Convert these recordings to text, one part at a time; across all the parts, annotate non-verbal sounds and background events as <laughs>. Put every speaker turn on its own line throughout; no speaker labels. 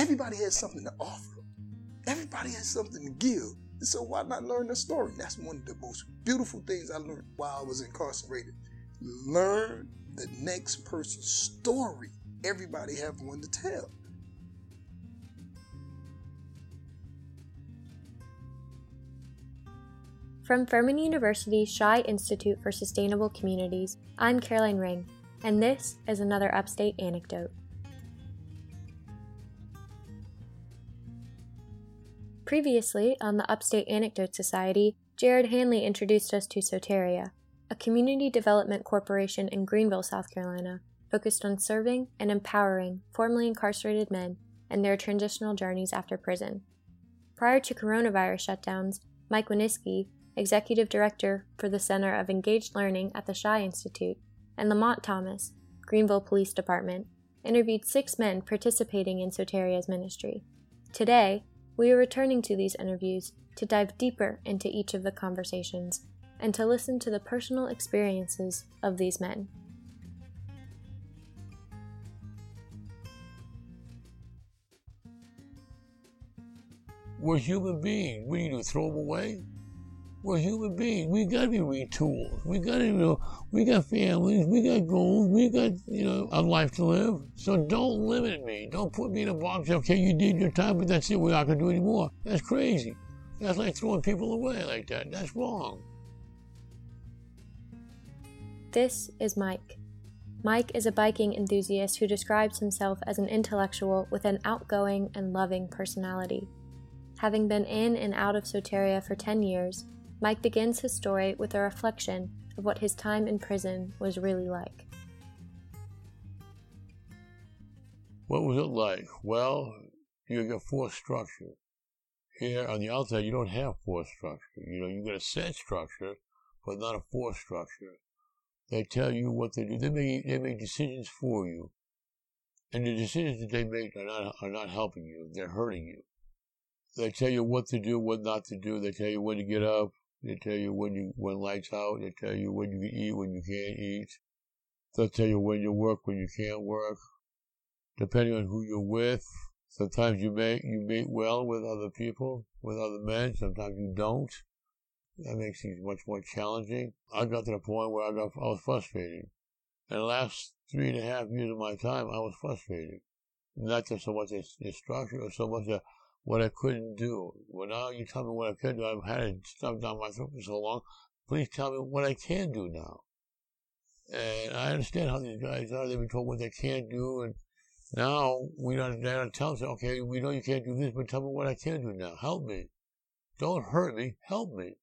Everybody has something to offer. Everybody has something to give. So why not learn the story? That's one of the most beautiful things I learned while I was incarcerated. Learn the next person's story. Everybody have one to tell.
From Furman University's Shi Institute for Sustainable Communities, I'm Caroline Ring, and this is another Upstate Anecdote. Previously, on the Upstate Anecdote Society, Jared Hanley introduced us to Soteria, a community development corporation in Greenville, South Carolina, focused on serving and empowering formerly incarcerated men and their transitional journeys after prison. Prior to coronavirus shutdowns, Mike Winiski, executive director for the Center of Engaged Learning at the Shi Institute, and Lamont Thomas, Greenville Police Department, interviewed six men participating in Soteria's ministry. Today, we are returning to these interviews to dive deeper into each of the conversations and to listen to the personal experiences of these men.
We're human beings. We need to throw them away. We're human beings. We gotta be retooled. We gotta, you know, we got families. We got goals. We got, you know, a life to live. So don't limit me. Don't put me in a box. Okay, you did your time, but that's it. We're not gonna do anymore. That's crazy. That's like throwing people away like that. That's wrong.
This is Mike. Mike is a biking enthusiast who describes himself as an intellectual with an outgoing and loving personality. Having been in and out of Soteria for 10 years, Mike begins his story with a reflection of what his time in prison was really like.
What was it like? Well, you got force structure. Here on the outside, you don't have force structure. You know, you got a set structure, but not a force structure. They tell you what to do. They make they make decisions for you, and the decisions that they make are not are not helping you. They're hurting you. They tell you what to do, what not to do. They tell you when to get up, they tell you when you when lights out. They tell you when you can eat, when you can't eat. They'll tell you when you work, when you can't work. Depending on who you're with, sometimes you mate you mate well with other people, with other men. Sometimes you don't. That makes things much more challenging. I got to the point where I got I was frustrated. In the last three and a half years of my time, I was frustrated. Not just so much the structure, or so much the what I couldn't do. Well, now you tell me what I could do. I've had it stuffed down my throat for so long. Please tell me what I can do now. And I understand how these guys are. They've been told what they can't do, and now we don't, they don't tell us, okay, we know you can't do this, but tell me what I can do now. Help me. Don't hurt me. Help me.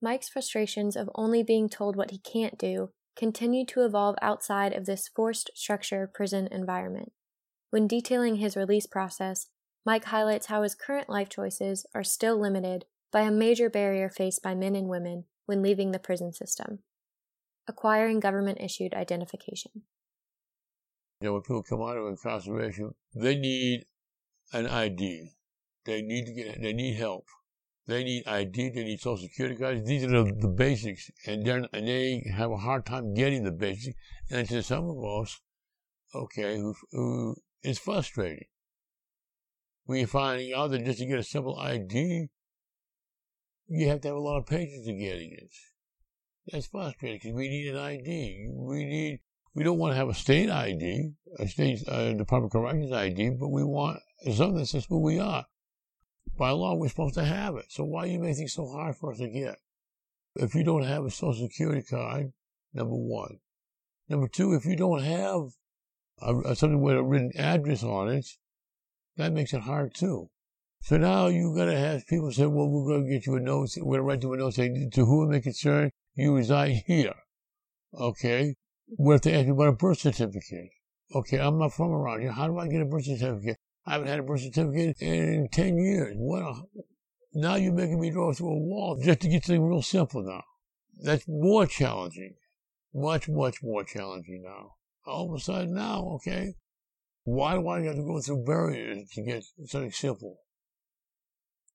Mike's frustrations of only being told what he can't do continue to evolve outside of this forced structure prison environment. When detailing his release process, Mike highlights how his current life choices are still limited by a major barrier faced by men and women when leaving the prison system acquiring government issued identification.
You know, when people come out of incarceration, they need an ID. They need to get, they need help. They need ID, they need social security cards. These are the, the basics. And, and they have a hard time getting the basics. And to some of us, okay, who, who is frustrating when you're finding out that just to get a simple ID, you have to have a lot of patience in getting it. That's frustrating because we need an ID. We need, we don't want to have a state ID, a state uh, Department of Corrections ID, but we want something that says who we are. By law, we're supposed to have it. So why are you making it so hard for us to get? If you don't have a social security card, number one. Number two, if you don't have a, something with a written address on it, that makes it hard too. So now you're going to have people say, well, we're going to get you a note. We're going to write you a note saying, to whom it may concern, you reside here. Okay. We have to ask you about a birth certificate. Okay, I'm not from around here. How do I get a birth certificate? I haven't had a birth certificate in 10 years. What now you're making me draw through a wall just to get something real simple now. That's more challenging. Much, much more challenging now. All of a sudden now, okay, why do I have to go through barriers to get something simple?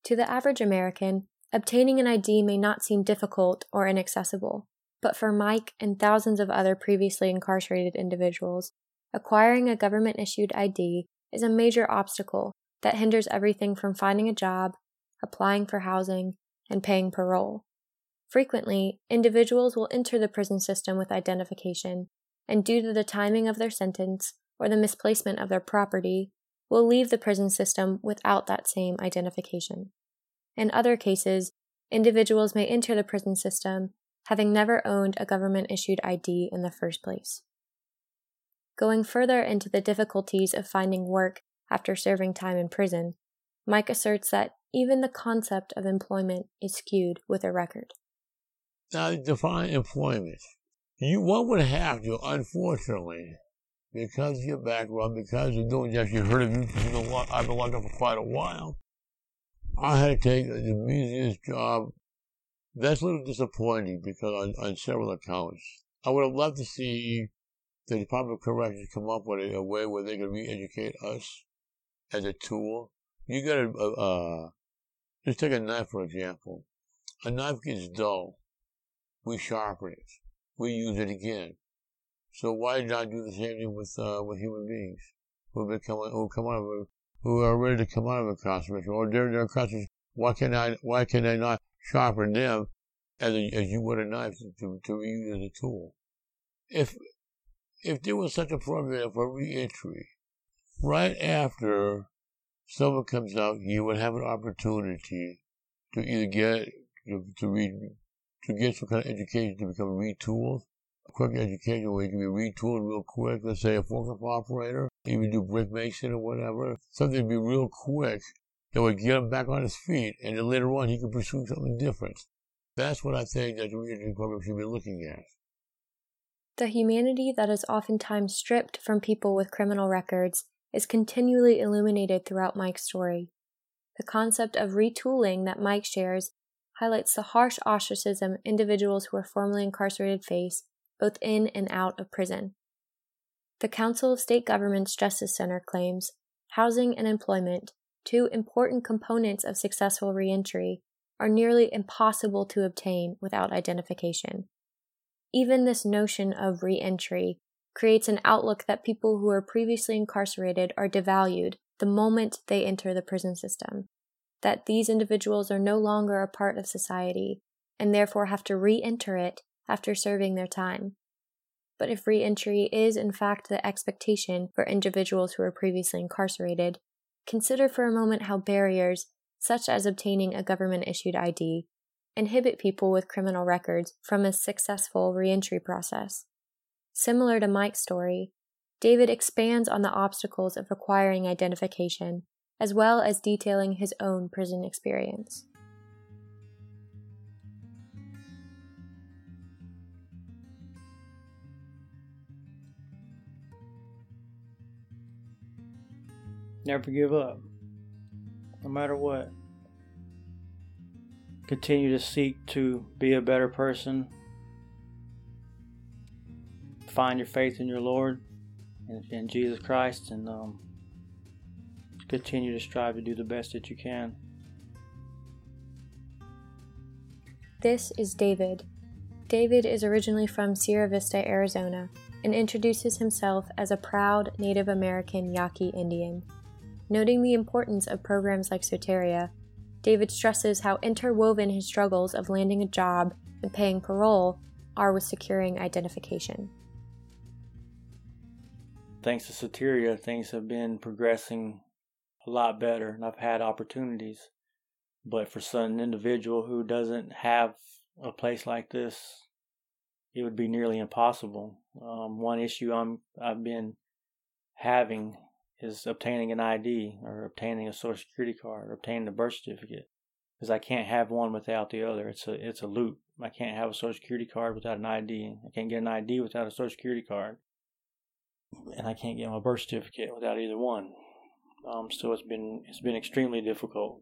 To the average American, obtaining an ID may not seem difficult or inaccessible, but for Mike and thousands of other previously incarcerated individuals, acquiring a government issued ID is a major obstacle that hinders everything from finding a job, applying for housing, and paying parole. Frequently, individuals will enter the prison system with identification, and due to the timing of their sentence or the misplacement of their property, will leave the prison system without that same identification. In other cases, individuals may enter the prison system having never owned a government issued ID in the first place. Going further into the difficulties of finding work after serving time in prison, Mike asserts that even the concept of employment is skewed with a record.
Now, define employment. You, one would have to, unfortunately, because of your background, because you're doing, yes, you heard of you, you know I've been locked up for quite a while. I had to take the easiest job. That's a little disappointing because on, on several accounts. I would have loved to see the Department of Corrections come up with a, a way where they can re-educate us as a tool. You got to, uh, uh, just take a knife for example. A knife gets dull. We sharpen it. We use it again. So why not do the same thing with uh, with human beings who become who come out of who are ready to come out of incarceration or during their incarceration? Why can I why can I not sharpen them as a, as you would a knife to to use as a tool? If if there was such a program for reentry, right after someone comes out, you would have an opportunity to either get to, to read to get some kind of education to become retooled quick education where you can be retooled real quick. Let's say a forklift operator, even do brick mason or whatever. Something to be real quick that would get him back on his feet, and then later on he could pursue something different. That's what I think that the reentry program should be looking at.
The humanity that is oftentimes stripped from people with criminal records is continually illuminated throughout Mike's story. The concept of retooling that Mike shares highlights the harsh ostracism individuals who are formerly incarcerated face both in and out of prison. The Council of State Governments Justice Center claims housing and employment, two important components of successful reentry, are nearly impossible to obtain without identification. Even this notion of reentry creates an outlook that people who are previously incarcerated are devalued the moment they enter the prison system, that these individuals are no longer a part of society and therefore have to re enter it after serving their time. But if reentry is in fact the expectation for individuals who were previously incarcerated, consider for a moment how barriers, such as obtaining a government issued ID, inhibit people with criminal records from a successful reentry process. Similar to Mike's story, David expands on the obstacles of requiring identification, as well as detailing his own prison experience.
Never give up, no matter what. Continue to seek to be a better person. Find your faith in your Lord and in Jesus Christ, and um, continue to strive to do the best that you can.
This is David. David is originally from Sierra Vista, Arizona, and introduces himself as a proud Native American Yaqui Indian. Noting the importance of programs like Soteria, David stresses how interwoven his struggles of landing a job and paying parole are with securing identification.
Thanks to Soteria, things have been progressing a lot better, and I've had opportunities. But for some individual who doesn't have a place like this, it would be nearly impossible. Um, one issue I'm I've been having is obtaining an ID or obtaining a social security card or obtaining a birth certificate because I can't have one without the other. It's a it's a loop. I can't have a social security card without an ID. I can't get an ID without a social security card, and I can't get my birth certificate without either one. Um, so it's been it's been extremely difficult.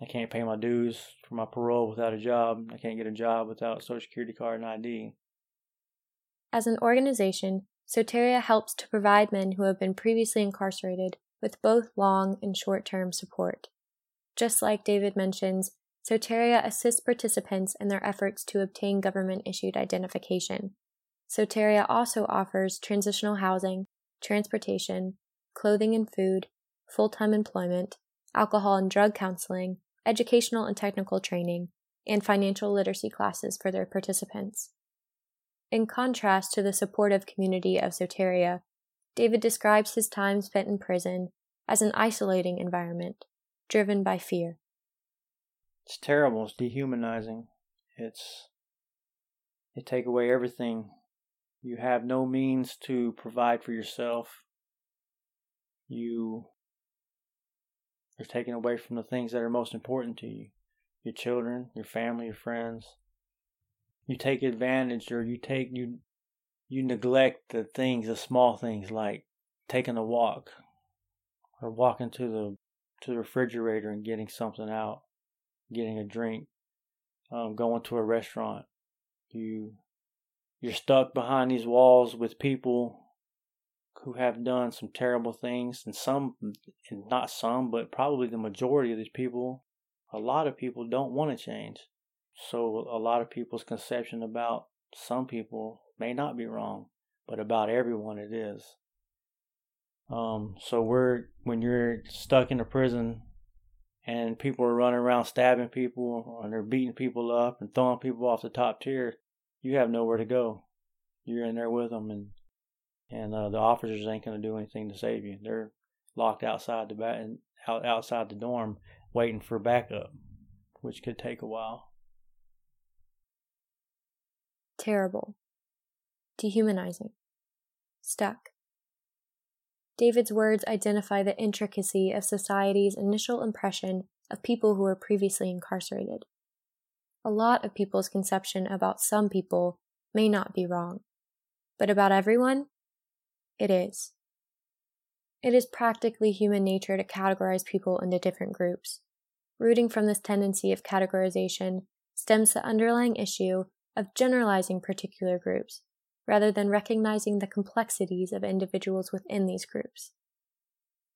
I can't pay my dues for my parole without a job. I can't get a job without a social security card and ID.
As an organization, Soteria helps to provide men who have been previously incarcerated with both long and short term support. Just like David mentions, Soteria assists participants in their efforts to obtain government issued identification. Soteria also offers transitional housing, transportation, clothing and food, full time employment, alcohol and drug counseling, educational and technical training, and financial literacy classes for their participants. In contrast to the supportive community of Soteria, David describes his time spent in prison as an isolating environment, driven by fear.
It's terrible. It's dehumanizing. It's they take away everything. You have no means to provide for yourself. You are taken away from the things that are most important to you your children, your family, your friends. You take advantage or you take you you neglect the things, the small things like taking a walk or walking to the to the refrigerator and getting something out, getting a drink, um, going to a restaurant. You you're stuck behind these walls with people who have done some terrible things, and some, and not some, but probably the majority of these people, a lot of people don't want to change. So a lot of people's conception about some people may not be wrong, but about everyone it is. Um, so we're when you're stuck in a prison and people are running around stabbing people and they're beating people up and throwing people off the top tier, you have nowhere to go. You're in there with them, and and uh, the officers ain't gonna do anything to save you. They're locked outside the bat out outside the dorm waiting for backup, which could take a while.
Terrible. Dehumanizing. Stuck. David's words identify the intricacy of society's initial impression of people who were previously incarcerated. A lot of people's conception about some people may not be wrong, but about everyone, it is. It is practically human nature to categorize people into different groups. Rooting from this tendency of categorization stems the underlying issue of generalizing particular groups rather than recognizing the complexities of individuals within these groups.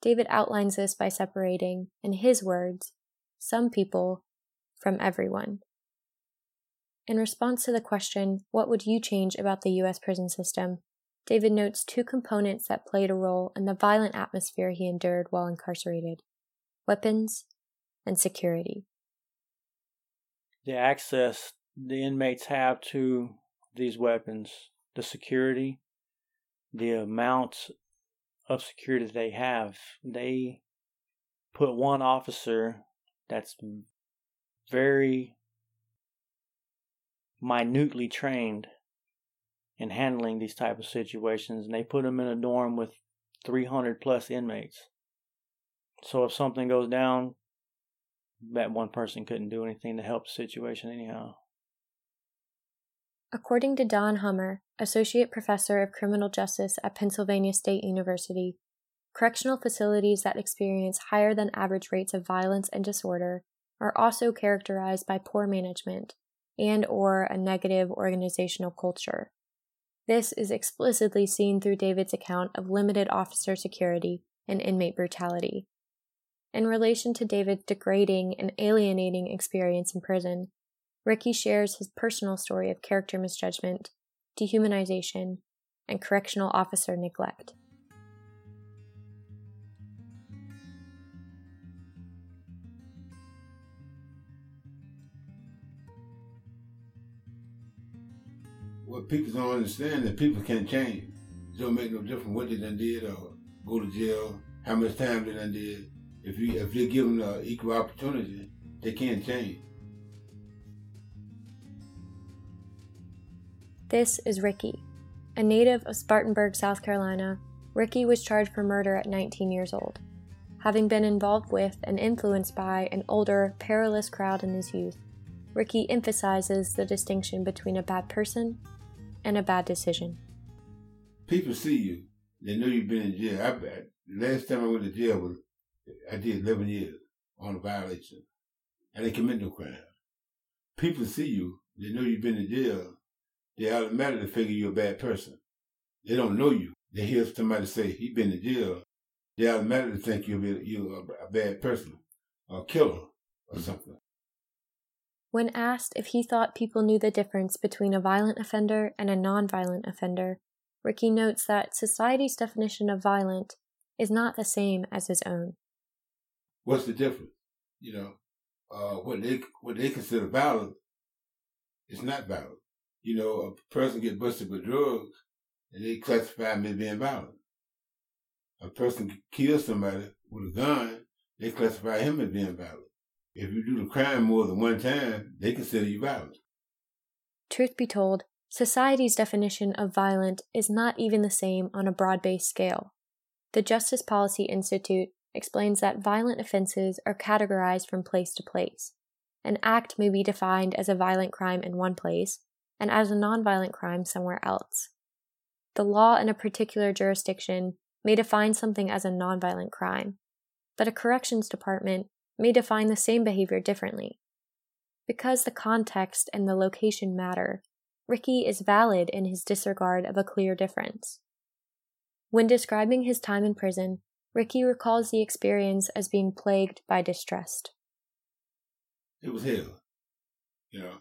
David outlines this by separating, in his words, some people from everyone. In response to the question, What would you change about the U.S. prison system? David notes two components that played a role in the violent atmosphere he endured while incarcerated weapons and security.
The access the inmates have to these weapons the security, the amount of security they have. They put one officer that's very minutely trained in handling these type of situations and they put him in a dorm with 300 plus inmates so if something goes down that one person couldn't do anything to help the situation anyhow
According to Don Hummer, Associate Professor of Criminal Justice at Pennsylvania State University, correctional facilities that experience higher than average rates of violence and disorder are also characterized by poor management and or a negative organizational culture. This is explicitly seen through David's account of limited officer security and inmate brutality. In relation to David's degrading and alienating experience in prison, Ricky shares his personal story of character misjudgment, dehumanization, and correctional officer neglect.
What people don't understand that people can change. It don't make no difference what they done did or go to jail, how much time they done did. If you if you give them the equal opportunity, they can change.
This is Ricky. A native of Spartanburg, South Carolina, Ricky was charged for murder at 19 years old. Having been involved with and influenced by an older, perilous crowd in his youth, Ricky emphasizes the distinction between a bad person and a bad decision.
People see you. They know you've been in jail. I, the last time I went to jail was I did 11 years on a violation. I didn't commit no crime. People see you. They know you've been in jail they automatically figure you're a bad person. They don't know you. They hear somebody say he been in jail. They automatically think you're, you're a bad person, a killer, or something.
When asked if he thought people knew the difference between a violent offender and a nonviolent offender, Ricky notes that society's definition of violent is not the same as his own.
What's the difference? You know, uh, what they what they consider violent is not violent. You know, a person get busted with drugs and they classify him as being violent. A person kills somebody with a gun, they classify him as being violent. If you do the crime more than one time, they consider you violent.
Truth be told, society's definition of violent is not even the same on a broad based scale. The Justice Policy Institute explains that violent offenses are categorized from place to place. An act may be defined as a violent crime in one place and as a nonviolent crime somewhere else. The law in a particular jurisdiction may define something as a nonviolent crime, but a corrections department may define the same behavior differently. Because the context and the location matter, Ricky is valid in his disregard of a clear difference. When describing his time in prison, Ricky recalls the experience as being plagued by distrust.
It was hell. You know,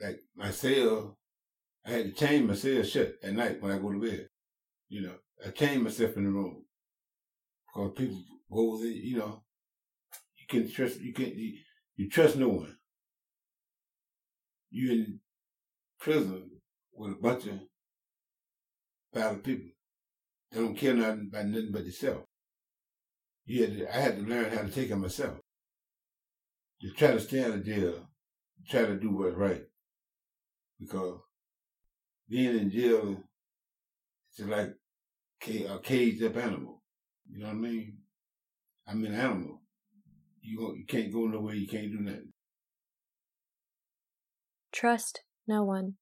like my cell, I had to change myself shut at night when I go to bed. You know, I chained myself in the room because people go it. You know, you can trust. You can you, you trust no one. You in prison with a bunch of violent people. They don't care nothing about nothing but themselves. You had to, I had to learn how to take it myself. To try to stay out of jail, try to do what's right. Because being in jail is like a caged up animal. You know what I mean? I'm an animal. You go, you can't go nowhere. You can't do nothing.
Trust no one.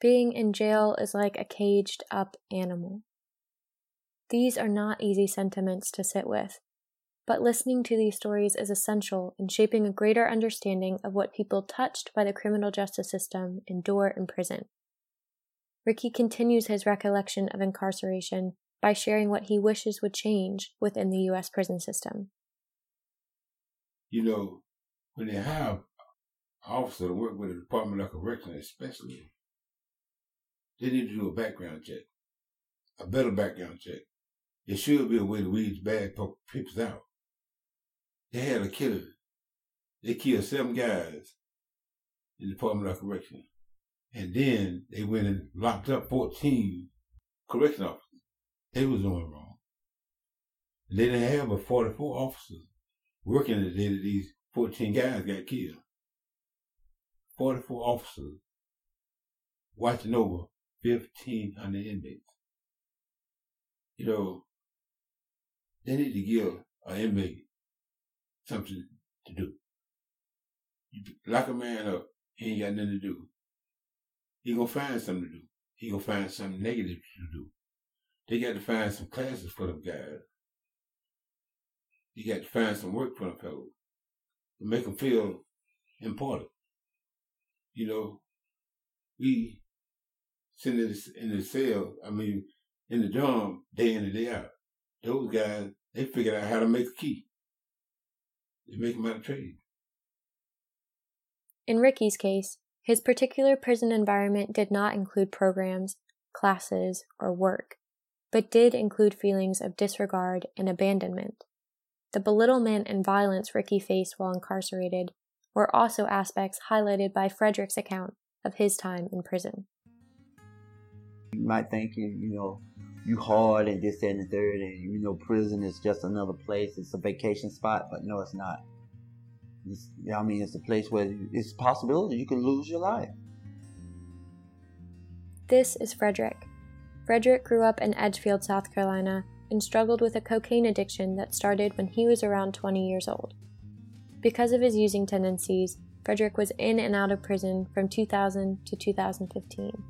Being in jail is like a caged up animal. These are not easy sentiments to sit with, but listening to these stories is essential in shaping a greater understanding of what people touched by the criminal justice system endure in prison. Ricky continues his recollection of incarceration by sharing what he wishes would change within the U.S. prison system.
You know, when they have officers officer to work with the Department of Correction, especially, they need to do a background check, a better background check. It should be a way to weed bad people out. They had a killer. They killed seven guys in the Department of Corrections. And then they went and locked up 14 correction officers. They was doing wrong. And they didn't have but 44 officers working the day that these 14 guys got killed. 44 officers watching over 1,500 inmates. You know, they need to give an inmate something to do. You lock a man up, he ain't got nothing to do. He gonna find something to do. He gonna find something negative to do. They got to find some classes for them guys. You got to find some work for them fellows to make them feel important. You know, we sit in the, in the cell, I mean, in the dorm, day in and day out. Those guys, they figured out how to make a key. They make them out of trade.
In Ricky's case, his particular prison environment did not include programs, classes, or work, but did include feelings of disregard and abandonment. The belittlement and violence Ricky faced while incarcerated were also aspects highlighted by Frederick's account of his time in prison.
You might think you, know, you hard and this, and the third, and you know, prison is just another place. It's a vacation spot, but no, it's not. It's, I mean, it's a place where it's possibility you could lose your life.
This is Frederick. Frederick grew up in Edgefield, South Carolina, and struggled with a cocaine addiction that started when he was around 20 years old. Because of his using tendencies, Frederick was in and out of prison from 2000 to 2015.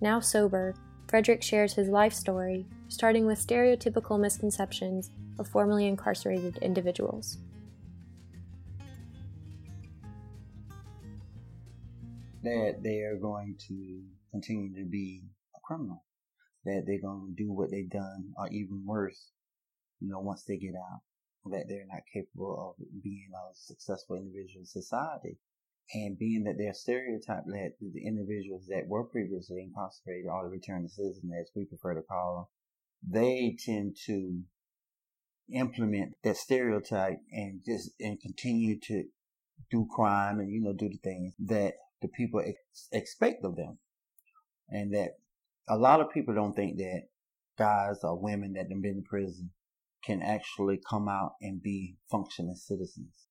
Now sober, Frederick shares his life story, starting with stereotypical misconceptions of formerly incarcerated individuals.
That they are going to continue to be a criminal, that they're going to do what they've done or even worse, you know, once they get out, that they're not capable of being a successful individual in society. And being that they're stereotyped that the individuals that were previously incarcerated or the returned citizens, as we prefer to call them, they tend to implement that stereotype and just and continue to do crime and you know do the things that the people ex- expect of them, and that a lot of people don't think that guys or women that have been in prison can actually come out and be functioning citizens.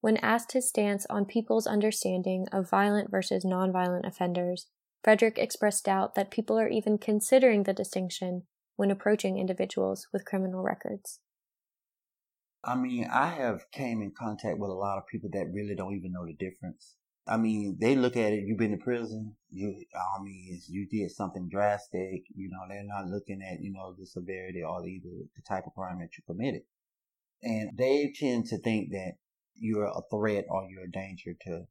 When asked his stance on people's understanding of violent versus nonviolent offenders, Frederick expressed doubt that people are even considering the distinction when approaching individuals with criminal records.
I mean, I have came in contact with a lot of people that really don't even know the difference. I mean, they look at it. You've been to prison. You, I mean, you did something drastic. You know, they're not looking at you know the severity or either the type of crime that you committed, and they tend to think that you're a threat or you're a danger to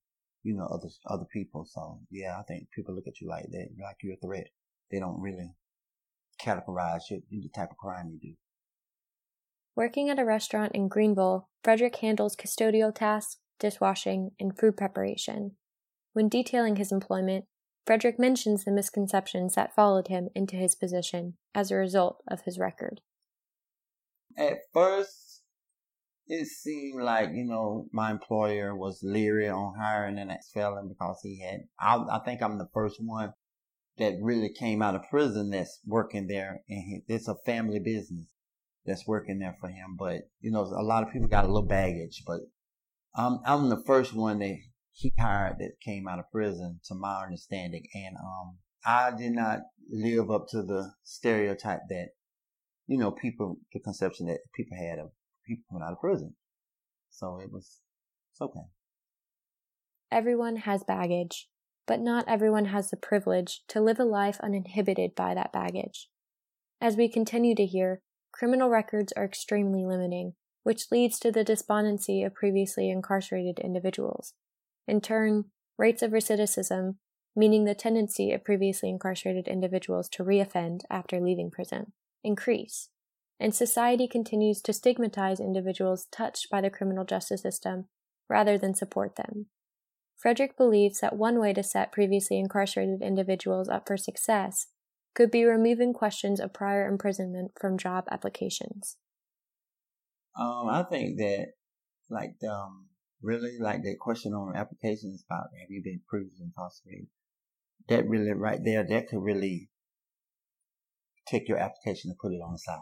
you know other other people. So yeah, I think people look at you like that, like you're a threat. They don't really categorize you, the type of crime you do.
Working at a restaurant in Greenville, Frederick handles custodial tasks dishwashing, and food preparation. When detailing his employment, Frederick mentions the misconceptions that followed him into his position as a result of his record.
At first, it seemed like, you know, my employer was leery on hiring an ex-felon because he had, I, I think I'm the first one that really came out of prison that's working there and he, it's a family business that's working there for him. But, you know, a lot of people got a little baggage, but I'm I'm the first one that he hired that came out of prison, to my understanding, and um, I did not live up to the stereotype that you know people the conception that people had of people coming out of prison. So it was it's okay.
Everyone has baggage, but not everyone has the privilege to live a life uninhibited by that baggage. As we continue to hear, criminal records are extremely limiting, which leads to the despondency of previously incarcerated individuals. In turn, rates of recidivism, meaning the tendency of previously incarcerated individuals to reoffend after leaving prison, increase, and society continues to stigmatize individuals touched by the criminal justice system rather than support them. Frederick believes that one way to set previously incarcerated individuals up for success could be removing questions of prior imprisonment from job applications.
Um, I think that like um really like that question on applications about have you been previously incarcerated? That really right there, that could really take your application and put it on the side.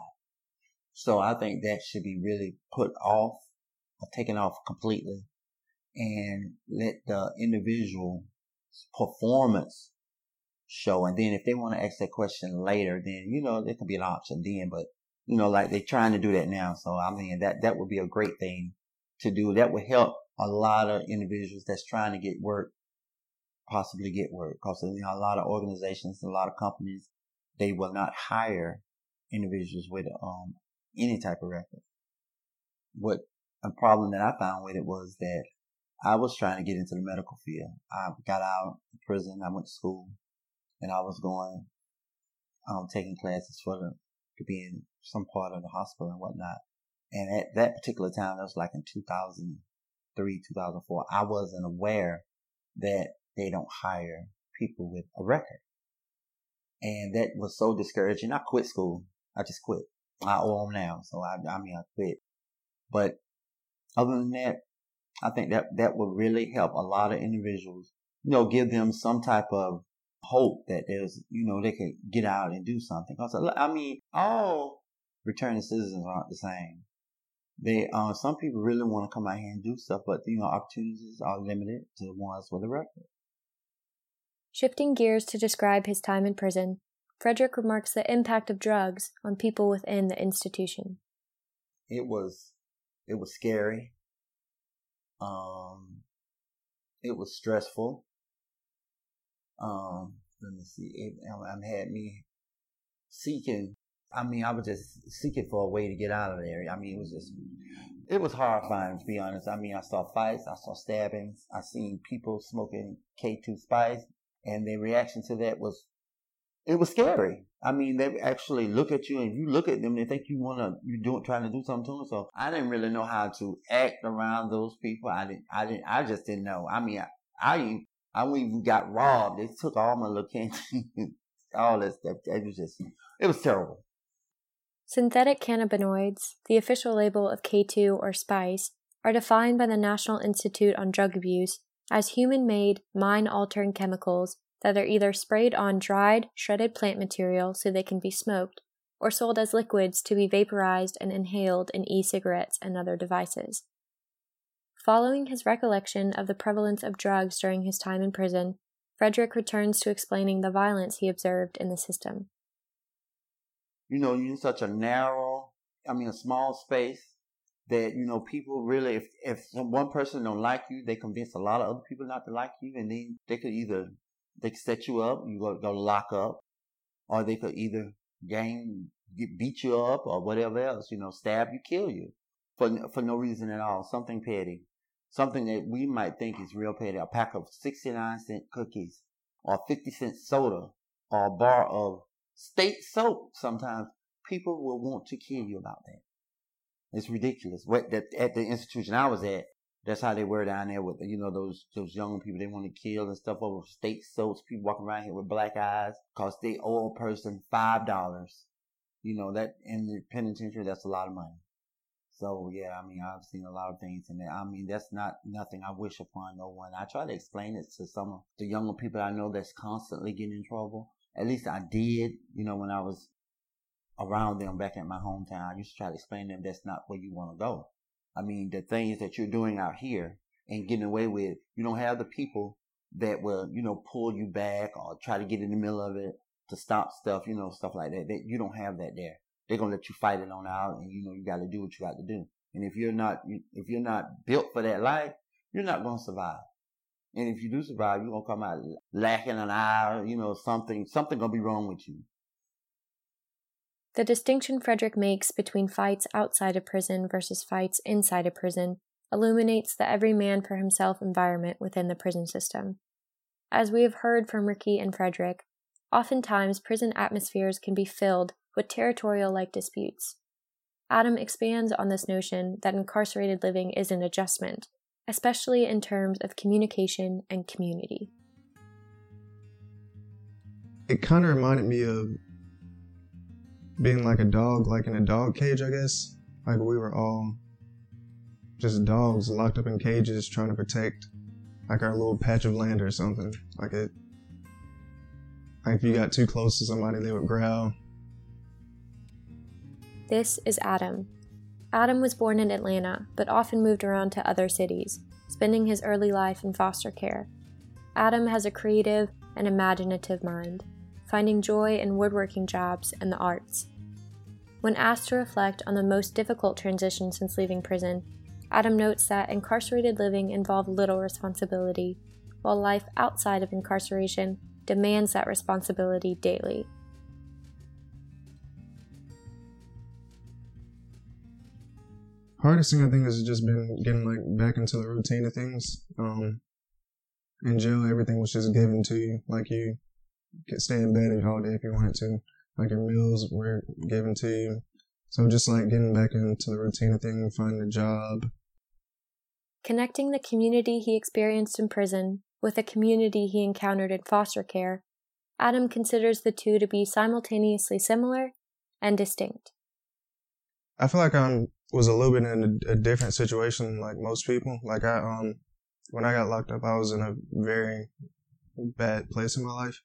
So I think that should be really put off or taken off completely and let the individual's performance show. And then if they want to ask that question later, then, you know, there could be an option then, but you know, like they're trying to do that now. So I mean, that, that would be a great thing to do. That would help a lot of individuals that's trying to get work, possibly get work. Cause you know, a lot of organizations, a lot of companies, they will not hire individuals with, um, any type of record. What a problem that I found with it was that I was trying to get into the medical field. I got out of prison. I went to school and I was going, um, taking classes for the to be in some part of the hospital and whatnot. And at that particular time, that was like in 2003, 2004, I wasn't aware that they don't hire people with a record. And that was so discouraging. I quit school. I just quit. I owe them now. So I, I mean, I quit. But other than that, I think that that would really help a lot of individuals, you know, give them some type of hope that there's, you know, they could get out and do something. Cause I mean, all returning citizens aren't the same. They, uh, some people really want to come out here and do stuff, but you know, opportunities are limited to the ones with a record.
Shifting gears to describe his time in prison, Frederick remarks the impact of drugs on people within the institution.
It was, it was scary. Um, it was stressful. Um, let me see. It, um, had me seeking. I mean, I was just seeking for a way to get out of there. I mean, it was just, it was horrifying to be honest. I mean, I saw fights, I saw stabbings, I seen people smoking K2 spice, and their reaction to that was, it was scary. I mean, they actually look at you and you look at them, they think you want to, you doing, trying to do something to them. So I didn't really know how to act around those people. I didn't, I didn't, I just didn't know. I mean, I, I I even got robbed. They took all my little candy, <laughs> all that stuff. It was just, it was terrible.
Synthetic cannabinoids, the official label of K2 or spice, are defined by the National Institute on Drug Abuse as human made, mind altering chemicals that are either sprayed on dried, shredded plant material so they can be smoked, or sold as liquids to be vaporized and inhaled in e cigarettes and other devices. Following his recollection of the prevalence of drugs during his time in prison, Frederick returns to explaining the violence he observed in the system
you know, you're in such a narrow, I mean, a small space that, you know, people really, if, if one person don't like you, they convince a lot of other people not to like you. And then they could either, they could set you up, you go, go lock up, or they could either gang, get, beat you up or whatever else, you know, stab you, kill you for, for no reason at all. Something petty. Something that we might think is real petty. A pack of 69 cent cookies or 50 cent soda or a bar of state soap sometimes people will want to kill you about that. It's ridiculous. What that at the institution I was at, that's how they were down there with you know those those young people they want to kill and stuff over state soaps. People walking around here with black eyes cost the old person five dollars. You know that in the penitentiary that's a lot of money. So yeah, I mean I've seen a lot of things in there. I mean that's not nothing I wish upon no one. I try to explain it to some of the younger people I know that's constantly getting in trouble. At least I did, you know, when I was around them back at my hometown. I used to try to explain to them that's not where you want to go. I mean, the things that you're doing out here and getting away with, you don't have the people that will, you know, pull you back or try to get in the middle of it to stop stuff, you know, stuff like that. That you don't have that there. They're gonna let you fight it on out, and you know you got to do what you got to do. And if you're not, if you're not built for that life, you're not gonna survive. And if you do survive, you're gonna come out lacking an eye, you know, something, something gonna be wrong with you.
The distinction Frederick makes between fights outside of prison versus fights inside a prison illuminates the every man for himself environment within the prison system. As we have heard from Ricky and Frederick, oftentimes prison atmospheres can be filled with territorial like disputes. Adam expands on this notion that incarcerated living is an adjustment, especially in terms of communication and community.
It kind of reminded me of being like a dog, like in a dog cage, I guess. Like we were all just dogs locked up in cages trying to protect like our little patch of land or something. Like it, like if you got too close to somebody, they would growl.
This is Adam. Adam was born in Atlanta, but often moved around to other cities, spending his early life in foster care. Adam has a creative and imaginative mind finding joy in woodworking jobs and the arts. When asked to reflect on the most difficult transition since leaving prison, Adam notes that incarcerated living involved little responsibility, while life outside of incarceration demands that responsibility daily.
Hardest thing I think has just been getting like back into the routine of things. Um, in jail, everything was just given to you, like you could stay in bed all day if you wanted to. Like your meals were given to you. So just like getting back into the routine of things, finding a job.
Connecting the community he experienced in prison with the community he encountered in foster care, Adam considers the two to be simultaneously similar and distinct.
I feel like I was a little bit in a, a different situation like most people. Like I um when I got locked up, I was in a very bad place in my life.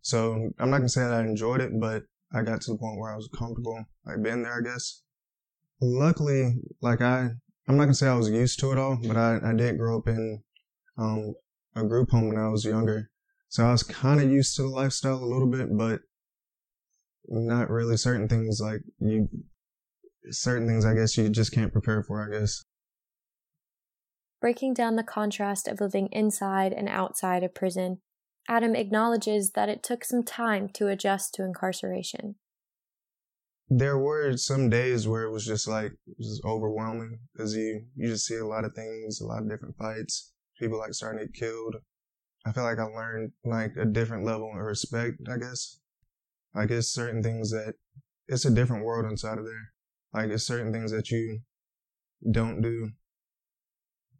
So I'm not gonna say that I enjoyed it, but I got to the point where I was comfortable, like being there, I guess. Luckily, like I, I'm not gonna say I was used to it all, but I, I did grow up in um, a group home when I was younger, so I was kind of used to the lifestyle a little bit, but not really certain things like you, certain things I guess you just can't prepare for, I guess.
Breaking down the contrast of living inside and outside of prison Adam acknowledges that it took some time to adjust to incarceration.
There were some days where it was just like it was overwhelming because you you just see a lot of things, a lot of different fights, people like starting to get killed. I feel like I learned like a different level of respect. I guess, like it's certain things that it's a different world inside of there. Like it's certain things that you don't do.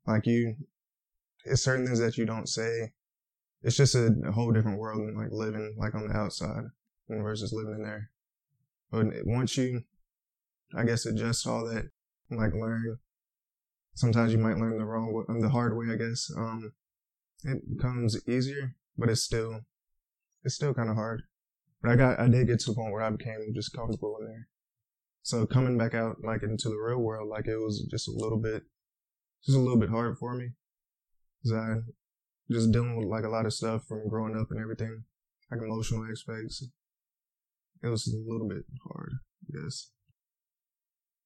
Like you, it's certain things that you don't say it's just a, a whole different world like living like on the outside versus living in there. But once you I guess adjust all that, like learn. Sometimes you might learn the wrong way, the hard way. I guess um, it becomes easier, but it's still it's still kind of hard. But I got I did get to the point where I became just comfortable in there. So coming back out like into the real world, like it was just a little bit, just a little bit hard for me, cause I just dealing with like a lot of stuff from growing up and everything, like emotional aspects. It was a little bit hard, I guess.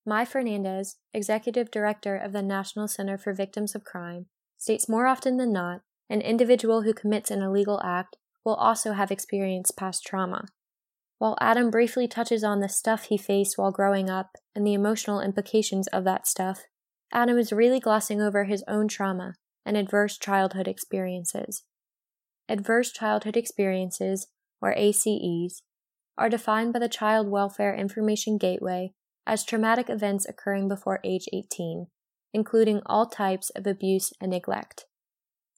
Mai Fernandez, executive director of the National Center for Victims of Crime, states more often than not, an individual who commits an illegal act will also have experienced past trauma. While Adam briefly touches on the stuff he faced while growing up and the emotional implications of that stuff, Adam is really glossing over his own trauma and adverse childhood experiences. Adverse childhood experiences, or ACEs, are defined by the Child Welfare Information Gateway as traumatic events occurring before age 18, including all types of abuse and neglect.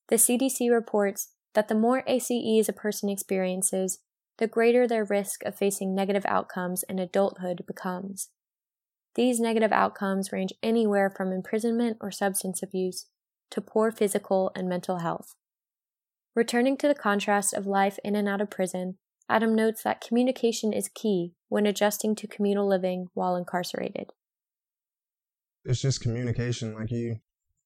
The CDC reports that the more ACEs a person experiences, the greater their risk of facing negative outcomes in adulthood becomes. These negative outcomes range anywhere from imprisonment or substance abuse to poor physical and mental health. Returning to the contrast of life in and out of prison, Adam notes that communication is key when adjusting to communal living while incarcerated.
It's just communication. Like you,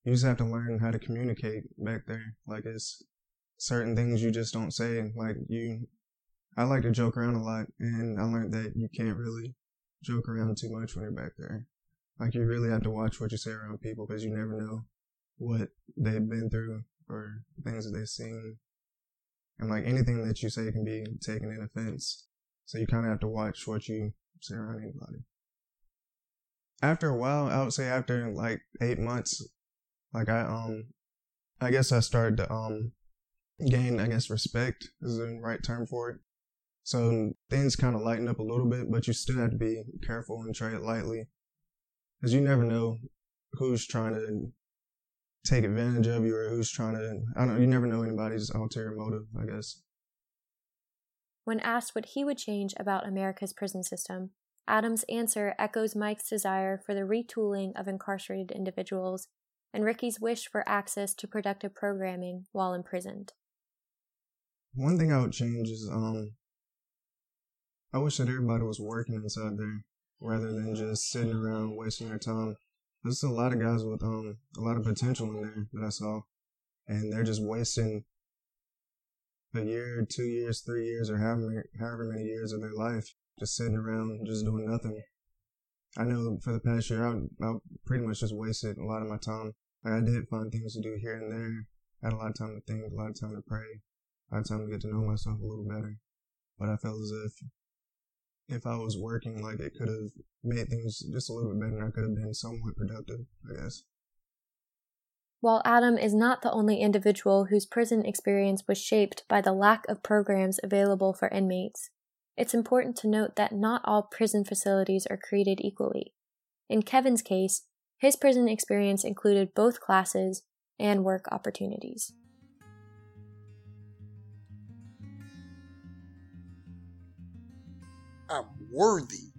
you just have to learn how to communicate back there. Like it's certain things you just don't say. Like you, I like to joke around a lot, and I learned that you can't really joke around too much when you're back there. Like you really have to watch what you say around people because you never know what they've been through or things that they've seen. And like anything that you say can be taken in offense. So you kind of have to watch what you say around anybody. After a while, I would say after like eight months, like I um, I guess I started to um gain, I guess, respect is the right term for it. So things kind of lighten up a little bit, but you still have to be careful and tread it lightly. Because you never know who's trying to take advantage of you or who's trying to, I don't you never know anybody's ulterior motive, I guess.
When asked what he would change about America's prison system, Adams' answer echoes Mike's desire for the retooling of incarcerated individuals and Ricky's wish for access to productive programming while imprisoned.
One thing I would change is um I wish that everybody was working inside there rather than just sitting around wasting their time. There's a lot of guys with um a lot of potential in there that I saw, and they're just wasting a year, two years, three years, or however however many years of their life just sitting around just doing nothing. I know for the past year, I, I pretty much just wasted a lot of my time. Like I did find things to do here and there. I had a lot of time to think, a lot of time to pray. a lot of time to get to know myself a little better. But I felt as if if I was working, like it could have made things just a little bit better I could have been somewhat productive, I guess.
While Adam is not the only individual whose prison experience was shaped by the lack of programs available for inmates, it's important to note that not all prison facilities are created equally. In Kevin's case, his prison experience included both classes and work opportunities.
I'm worthy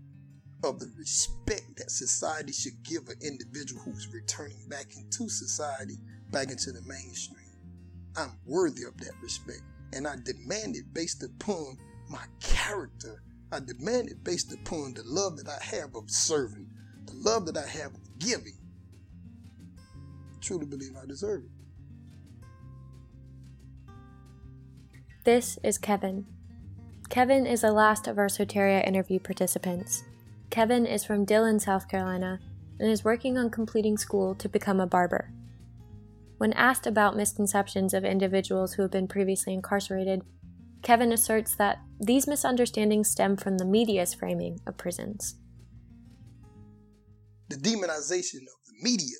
of the respect that society should give an individual who's returning back into society, back into the mainstream. I'm worthy of that respect, and I demand it based upon my character. I demand it based upon the love that I have of serving, the love that I have of giving. I truly believe I deserve it.
This is Kevin, Kevin is the last of our Soteria interview participants. Kevin is from Dillon, South Carolina, and is working on completing school to become a barber. When asked about misconceptions of individuals who have been previously incarcerated, Kevin asserts that these misunderstandings stem from the media's framing of prisons.
The demonization of the media,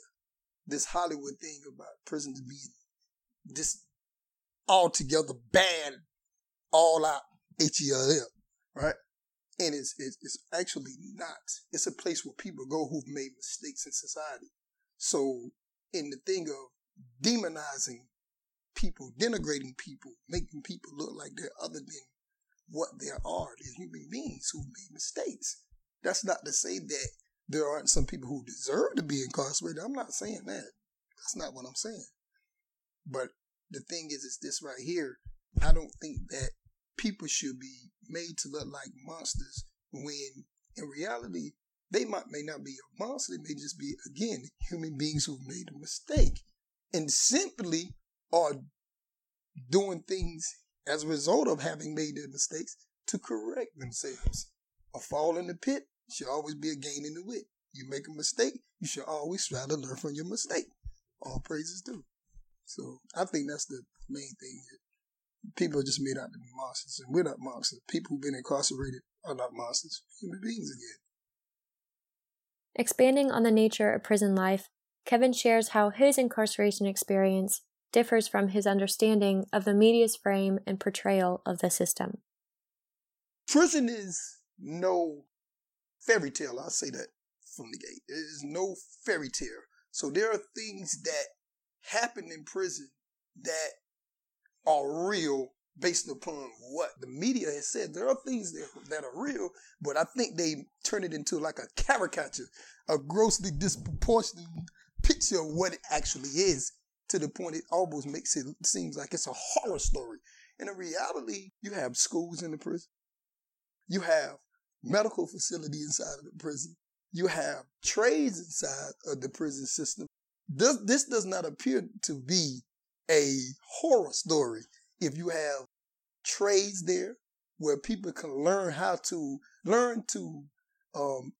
this Hollywood thing about prisons being this altogether bad, all out H-E-L-L, right? And it's, it's, it's actually not. It's a place where people go who've made mistakes in society. So in the thing of demonizing people, denigrating people, making people look like they're other than what they are, they're human beings who've made mistakes. That's not to say that there aren't some people who deserve to be incarcerated. I'm not saying that. That's not what I'm saying. But the thing is, is this right here. I don't think that people should be made to look like monsters when in reality they might may not be a monster. They may just be again human beings who've made a mistake and simply are doing things as a result of having made their mistakes to correct themselves. A fall in the pit should always be a gain in the wit. You make a mistake, you should always try to learn from your mistake. All praises due. So I think that's the main thing. People are just made out to be monsters, and we're not monsters. People who've been incarcerated are not monsters. Human beings again.
Expanding on the nature of prison life, Kevin shares how his incarceration experience differs from his understanding of the media's frame and portrayal of the system.
Prison is no fairy tale. I'll say that from the gate. It is no fairy tale. So there are things that happen in prison that are real based upon what the media has said. There are things that, that are real, but I think they turn it into like a caricature, a grossly disproportionate picture of what it actually is to the point it almost makes it seems like it's a horror story. And in reality, you have schools in the prison. You have medical facility inside of the prison. You have trades inside of the prison system. This, this does not appear to be a horror story if you have trades there where people can learn how to learn to um,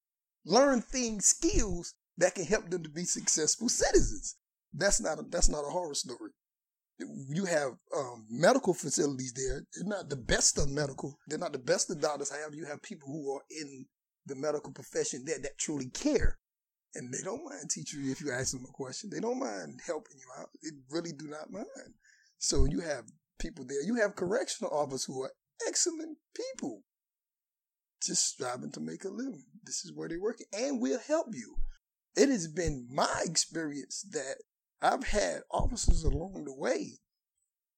learn things, skills that can help them to be successful citizens. That's not a, that's not a horror story. You have um, medical facilities there. They're not the best of medical. They're not the best of doctors. However, you have people who are in the medical profession there that truly care. And they don't mind teaching you if you ask them a question. They don't mind helping you out. They really do not mind. So you have people there. You have correctional officers who are excellent people, just striving to make a living. This is where they work and we'll help you. It has been my experience that I've had officers along the way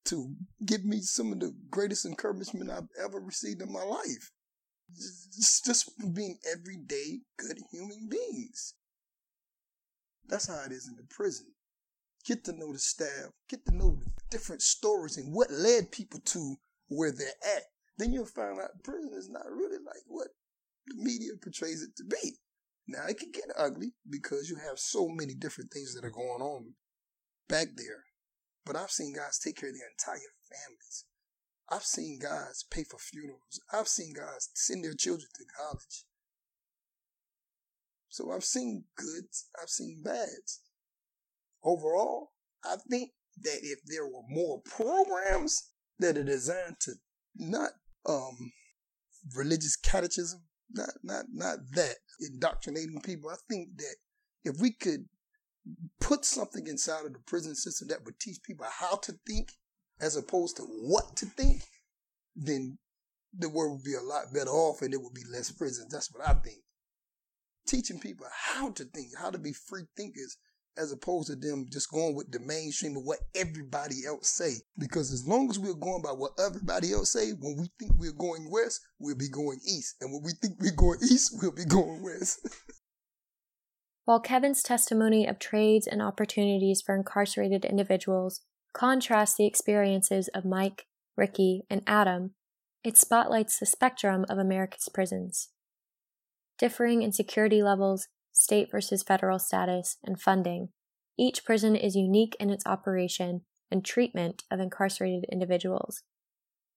to give me some of the greatest encouragement I've ever received in my life. Just, just being everyday good human beings. That's how it is in the prison. Get to know the staff, get to know the different stories and what led people to where they're at. Then you'll find out prison is not really like what the media portrays it to be. Now it can get ugly because you have so many different things that are going on back there. But I've seen guys take care of their entire families. I've seen guys pay for funerals. I've seen guys send their children to college. So I've seen goods, I've seen bads. Overall, I think that if there were more programs that are designed to not um religious catechism, not not not that indoctrinating people, I think that if we could put something inside of the prison system that would teach people how to think as opposed to what to think, then the world would be a lot better off and there would be less prisons. That's what I think. Teaching people how to think, how to be free thinkers, as opposed to them just going with the mainstream of what everybody else say. Because as long as we're going by what everybody else say, when we think we're going west, we'll be going east. And when we think we're going east, we'll be going west. <laughs>
While Kevin's testimony of trades and opportunities for incarcerated individuals contrasts the experiences of Mike, Ricky, and Adam, it spotlights the spectrum of America's prisons. Differing in security levels, state versus federal status, and funding, each prison is unique in its operation and treatment of incarcerated individuals.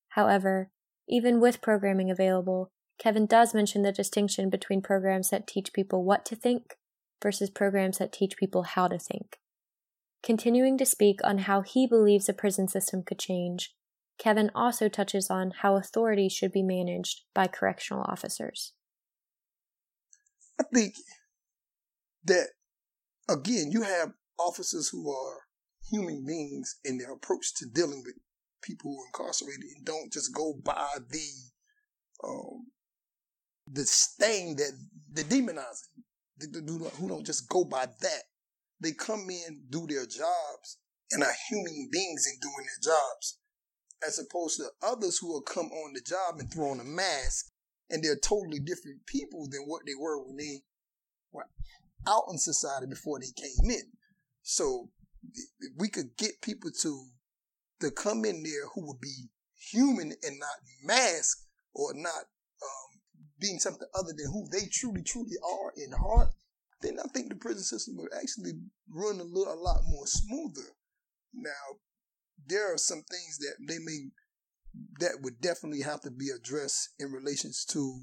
However, even with programming available, Kevin does mention the distinction between programs that teach people what to think versus programs that teach people how to think. Continuing to speak on how he believes the prison system could change, Kevin also touches on how authority should be managed by correctional officers.
I think that, again, you have officers who are human beings in their approach to dealing with people who are incarcerated and don't just go by the um, the stain that the demonizing the who don't just go by that. They come in, do their jobs, and are human beings in doing their jobs, as opposed to others who will come on the job and throw on a mask, and they're totally different people than what they were when they were out in society before they came in. So if we could get people to to come in there who would be human and not masked or not um, being something other than who they truly, truly are in heart, then I think the prison system would actually run a little, a lot more smoother. Now, there are some things that they may that would definitely have to be addressed in relations to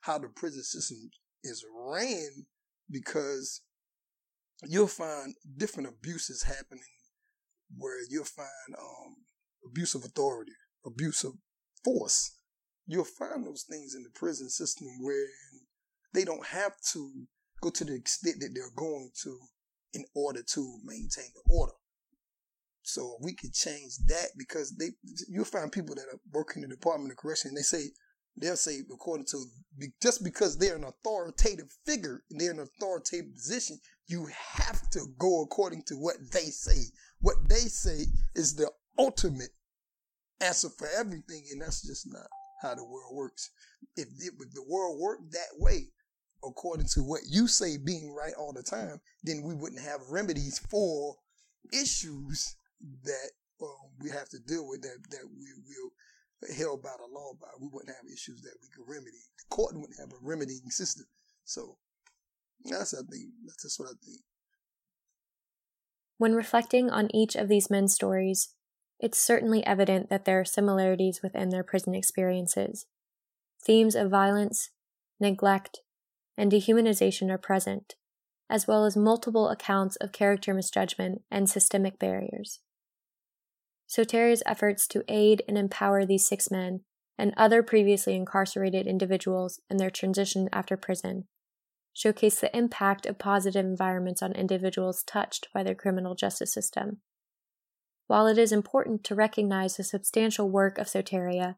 how the prison system is ran because you'll find different abuses happening where you'll find um, abuse of authority, abuse of force. You'll find those things in the prison system where they don't have to go to the extent that they're going to in order to maintain the order. So we could change that because they you'll find people that are working in the Department of Correction and they say they'll say according to just because they're an authoritative figure and they're in an authoritative position, you have to go according to what they say. What they say is the ultimate answer for everything, and that's just not how the world works. If, if the world worked that way, according to what you say being right all the time, then we wouldn't have remedies for issues that um, we have to deal with that that we will held by the law by. We wouldn't have issues that we could remedy. The court wouldn't have a remedying system. So that's I think that's just what I think.
When reflecting on each of these men's stories, it's certainly evident that there are similarities within their prison experiences. Themes of violence, neglect, and dehumanization are present, as well as multiple accounts of character misjudgment and systemic barriers. Soteria's efforts to aid and empower these six men and other previously incarcerated individuals in their transition after prison showcase the impact of positive environments on individuals touched by the criminal justice system. While it is important to recognize the substantial work of Soteria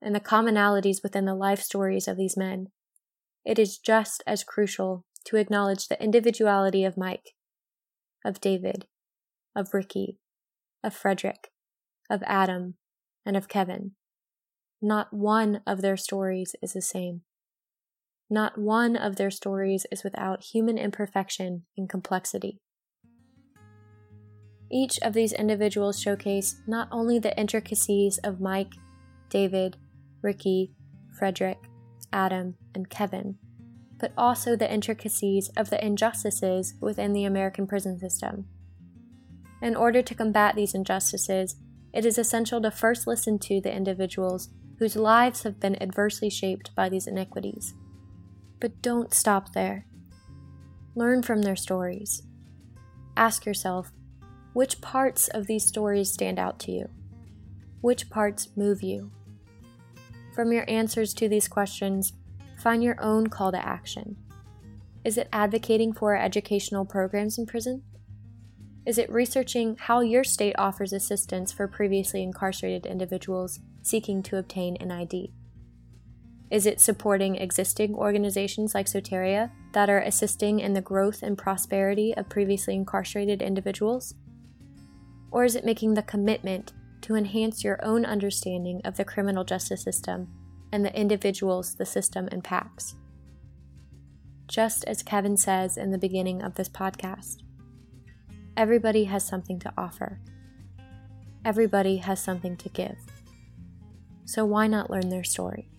and the commonalities within the life stories of these men, it is just as crucial to acknowledge the individuality of Mike, of David, of Ricky, of Frederick, of Adam, and of Kevin. Not one of their stories is the same. Not one of their stories is without human imperfection and complexity. Each of these individuals showcase not only the intricacies of Mike, David, Ricky, Frederick, Adam, and Kevin, but also the intricacies of the injustices within the American prison system. In order to combat these injustices, it is essential to first listen to the individuals whose lives have been adversely shaped by these iniquities. But don't stop there. Learn from their stories. Ask yourself which parts of these stories stand out to you? Which parts move you? From your answers to these questions, find your own call to action. Is it advocating for educational programs in prison? Is it researching how your state offers assistance for previously incarcerated individuals seeking to obtain an ID? Is it supporting existing organizations like Soteria that are assisting in the growth and prosperity of previously incarcerated individuals? Or is it making the commitment to enhance your own understanding of the criminal justice system and the individuals the system impacts? Just as Kevin says in the beginning of this podcast, Everybody has something to offer. Everybody has something to give. So why not learn their story?